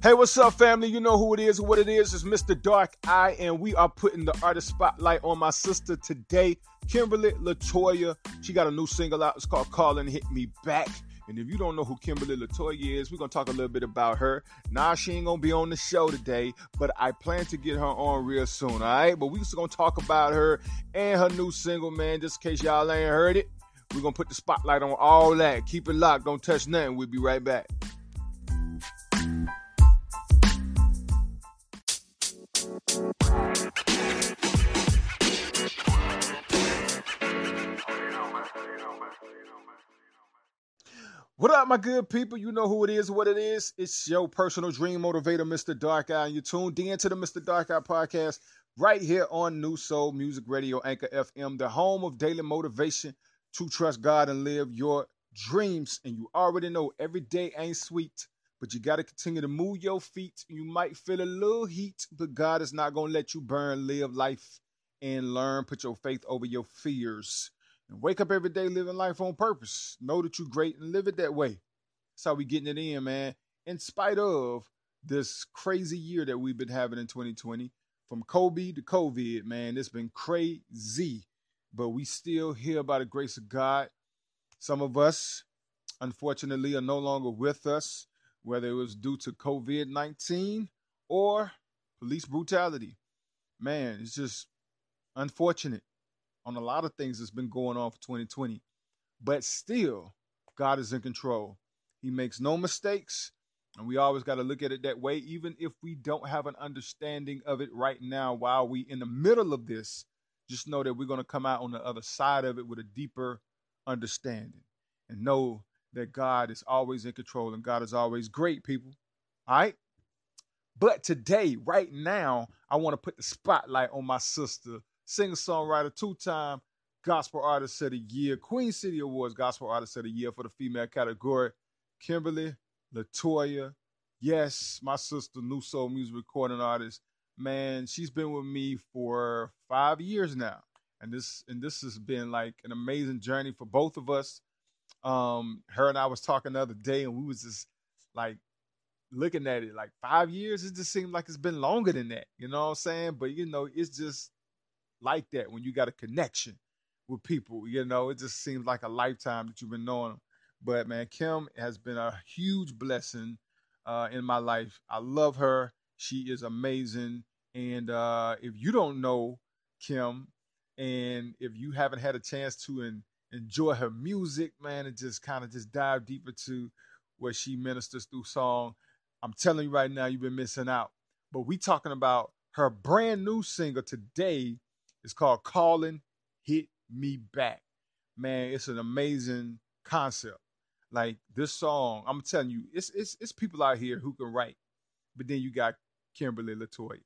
Hey, what's up, family? You know who it is, what it is. It's Mr. Dark Eye, and we are putting the artist spotlight on my sister today, Kimberly Latoya. She got a new single out. It's called Call and Hit Me Back. And if you don't know who Kimberly Latoya is, we're gonna talk a little bit about her. Nah, she ain't gonna be on the show today, but I plan to get her on real soon, all right? But we're just gonna talk about her and her new single, man, just in case y'all ain't heard it. We're gonna put the spotlight on all that. Keep it locked, don't touch nothing. We'll be right back. My good people? You know who it is, what it is. It's your personal dream motivator, Mr. Dark Eye. And you tuned in to the Mr. Dark Eye podcast right here on New Soul Music Radio, Anchor FM, the home of daily motivation to trust God and live your dreams. And you already know every day ain't sweet, but you got to continue to move your feet. You might feel a little heat, but God is not going to let you burn. Live life and learn. Put your faith over your fears. And wake up every day living life on purpose. Know that you're great and live it that way. That's how we getting it in, man. In spite of this crazy year that we've been having in 2020, from Kobe to COVID, man, it's been crazy. But we still here by the grace of God. Some of us, unfortunately, are no longer with us, whether it was due to COVID 19 or police brutality. Man, it's just unfortunate on a lot of things that's been going on for 2020. But still, God is in control. He makes no mistakes. And we always got to look at it that way, even if we don't have an understanding of it right now while we in the middle of this. Just know that we're going to come out on the other side of it with a deeper understanding and know that God is always in control and God is always great, people. All right? But today, right now, I want to put the spotlight on my sister, singer songwriter, two time Gospel Artist of the Year, Queen City Awards Gospel Artist of the Year for the female category, Kimberly Latoya. Yes, my sister, New Soul Music Recording Artist. Man, she's been with me for five years now. And this and this has been like an amazing journey for both of us. Um, her and I was talking the other day, and we was just like looking at it like five years. It just seemed like it's been longer than that. You know what I'm saying? But you know, it's just like that when you got a connection with people. You know, it just seems like a lifetime that you've been knowing them. But man, Kim has been a huge blessing uh, in my life. I love her. She is amazing. And uh, if you don't know Kim, and if you haven't had a chance to en- enjoy her music, man, and just kind of just dive deeper to what she ministers through song, I'm telling you right now, you've been missing out. But we talking about her brand new single today. It's called "Call and Hit Me Back." Man, it's an amazing concept. Like this song, I'm telling you, it's it's it's people out here who can write, but then you got Kimberly Latoya.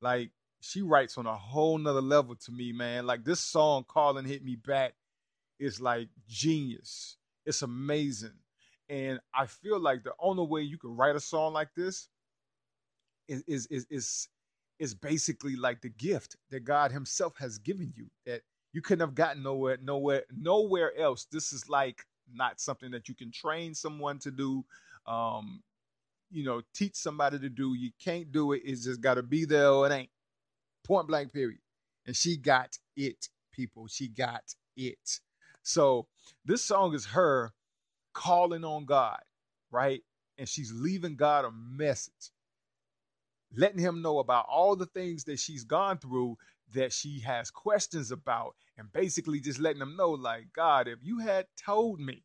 Like she writes on a whole nother level to me, man. Like this song, "Call and Hit Me Back," is like genius. It's amazing. And I feel like the only way you can write a song like this is is is is, is basically like the gift that God Himself has given you that you couldn't have gotten nowhere, nowhere, nowhere else. This is like not something that you can train someone to do. Um, you know, teach somebody to do. You can't do it. It's just got to be there or it ain't. Point blank, period. And she got it, people. She got it. So this song is her calling on God, right? And she's leaving God a message, letting him know about all the things that she's gone through that she has questions about, and basically just letting him know, like, God, if you had told me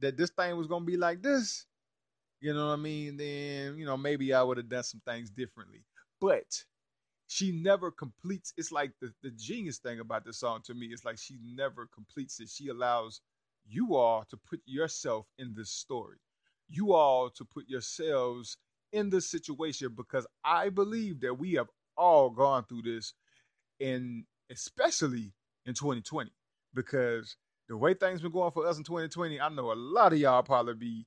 that this thing was going to be like this, you know what I mean? Then, you know, maybe I would have done some things differently. But she never completes. It's like the, the genius thing about this song to me is like she never completes it. She allows you all to put yourself in this story, you all to put yourselves in this situation because I believe that we have all gone through this, and especially in 2020, because the way things been going for us in 2020, I know a lot of y'all probably be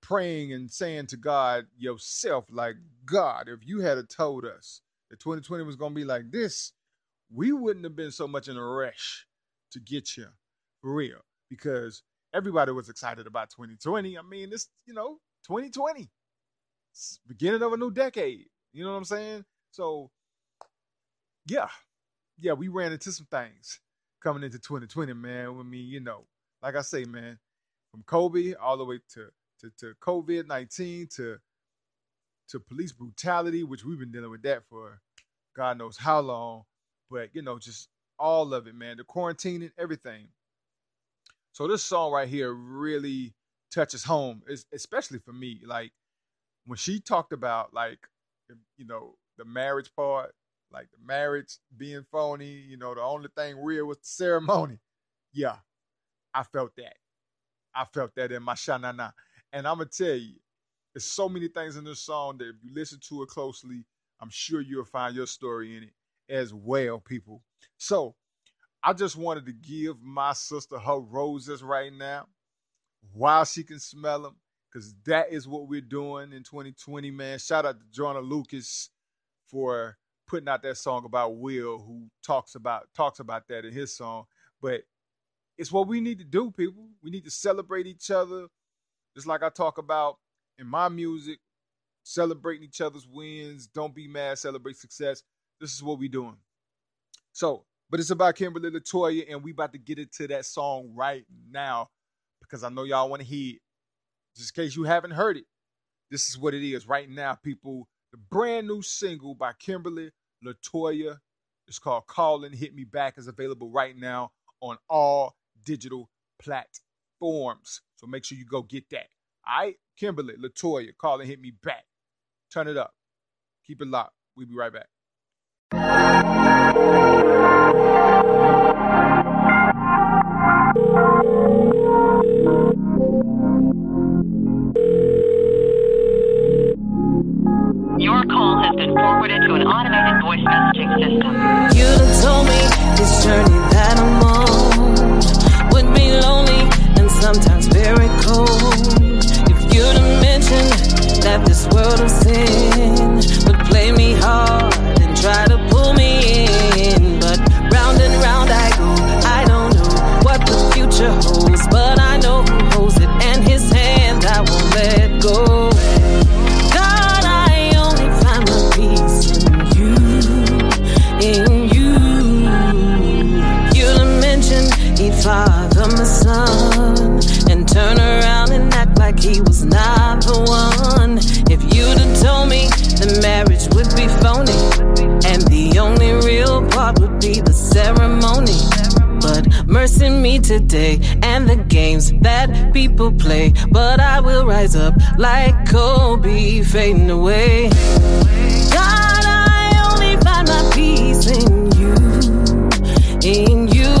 praying and saying to God yourself, like, God, if you had told us that 2020 was going to be like this, we wouldn't have been so much in a rush to get you for real because everybody was excited about 2020. I mean, it's, you know, 2020. Beginning of a new decade. You know what I'm saying? So, yeah, yeah, we ran into some things coming into 2020, man. I mean, you know, like I say, man, from Kobe all the way to to, to COVID 19 to to police brutality, which we've been dealing with that for God knows how long. But you know, just all of it, man. The quarantine and everything. So this song right here really touches home, especially for me. Like when she talked about like you know the marriage part, like the marriage being phony. You know, the only thing real was the ceremony. Yeah, I felt that. I felt that in my shanana. And I'm gonna tell you, there's so many things in this song that if you listen to it closely, I'm sure you'll find your story in it as well, people. So I just wanted to give my sister her roses right now while she can smell them, because that is what we're doing in 2020, man. Shout out to Joyner Lucas for putting out that song about Will, who talks about talks about that in his song. But it's what we need to do, people. We need to celebrate each other, just like I talk about in my music, celebrating each other's wins. Don't be mad, celebrate success. This is what we doing. So, but it's about Kimberly Latoya, and we about to get into that song right now because I know y'all want to hear it. Just in case you haven't heard it, this is what it is right now, people. The brand new single by Kimberly Latoya is called Call and Hit Me Back is available right now on all digital platforms. So make sure you go get that. All right, Kimberly, Latoya, call and hit me back. Turn it up. Keep it locked. We'll be right back. Been forwarded to an automated voice messaging system. You told me today and the games that people play. But I will rise up like Kobe fading away. God, I only find my peace in you, in you.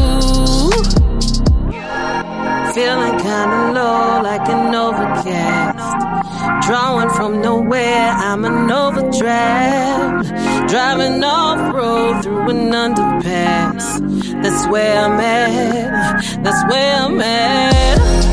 Feeling kinda low like an overcast. Drawing from nowhere, I'm an overdraft. Driving off road through an underpass. That's where I'm at. That's where I'm at.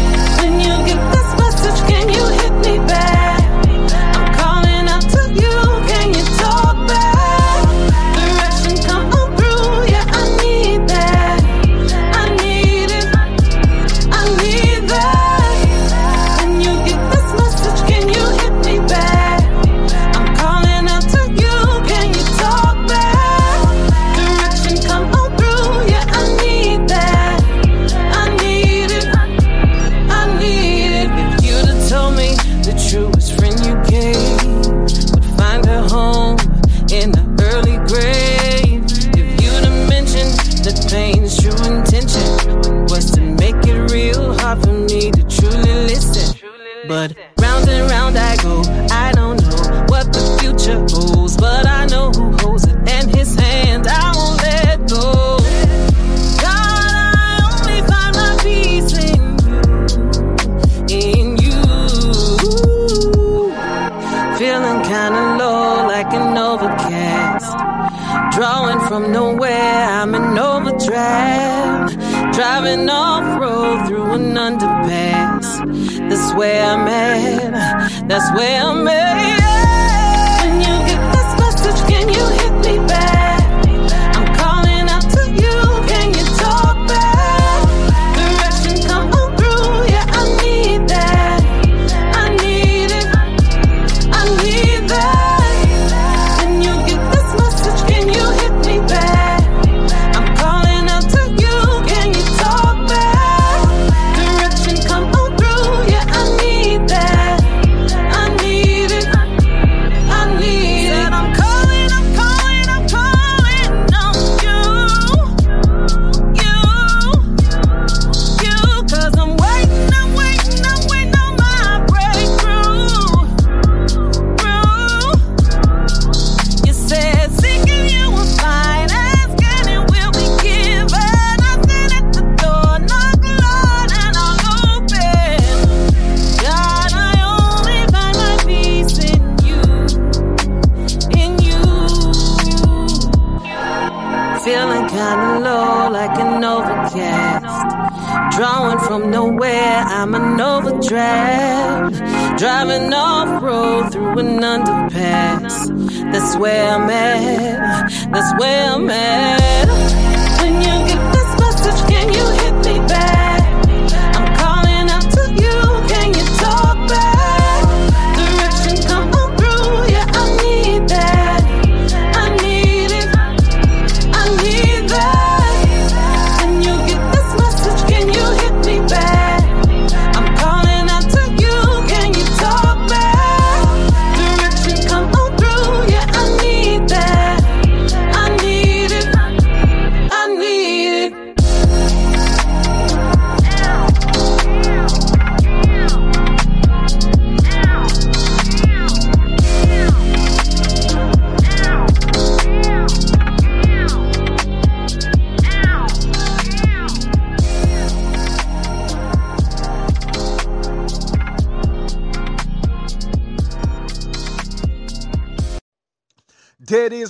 Driving off road through an underpass. That's where I'm at. That's where I'm at.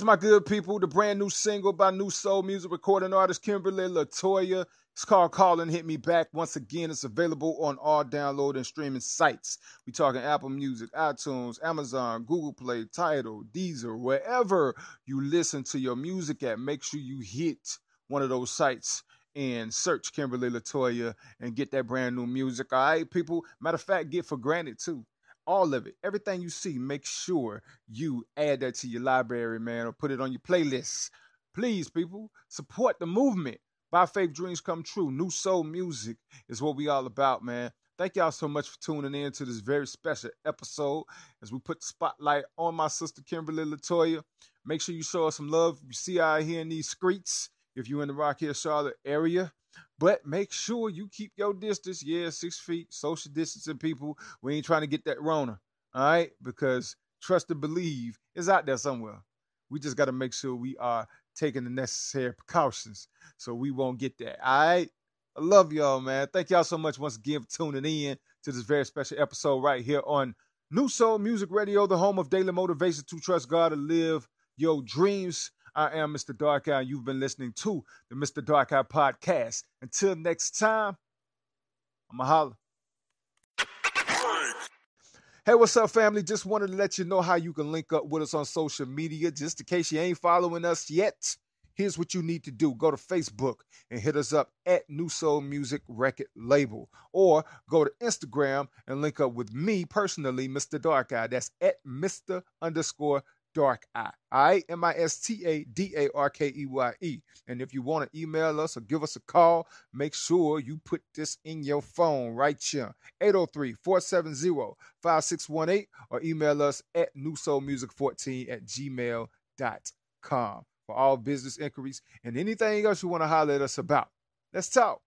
My good people. The brand new single by new soul music recording artist Kimberly Latoya. It's called Call and Hit Me Back. Once again, it's available on all download and streaming sites. We talking Apple Music, iTunes, Amazon, Google Play, Tidal, Deezer, wherever you listen to your music at. Make sure you hit one of those sites and search Kimberly Latoya and get that brand new music. All right, people. Matter of fact, get for granted too all of it, everything you see, make sure you add that to your library, man, or put it on your playlist. Please, people, support the movement. By Faith Dreams Come True. New soul music is what we all about, man. Thank y'all so much for tuning in to this very special episode as we put the spotlight on my sister Kimberly Latoya. Make sure you show us some love. You see out here in these streets if you're in the Rock Hill, Charlotte area. But make sure you keep your distance. Yeah, six feet, social distancing, people. We ain't trying to get that Rona. All right? Because trust and believe is out there somewhere. We just got to make sure we are taking the necessary precautions so we won't get that. All right? I love y'all, man. Thank y'all so much once again for tuning in to this very special episode right here on New Soul Music Radio, the home of daily motivation to trust God and live your dreams. I am Mr. Dark Eye, and you've been listening to the Mr. Dark Eye podcast. Until next time, I'm a holla. Hey, what's up, family? Just wanted to let you know how you can link up with us on social media. Just in case you ain't following us yet, here's what you need to do go to Facebook and hit us up at New Soul Music Record Label, or go to Instagram and link up with me personally, Mr. Dark Eye. That's at Mr. underscore Dark Eye. Right, M I S T A D A R K E Y E. And if you want to email us or give us a call, make sure you put this in your phone right here 803 470 5618 or email us at newsoulmusic14 at gmail.com for all business inquiries and anything else you want to holler at us about. Let's talk.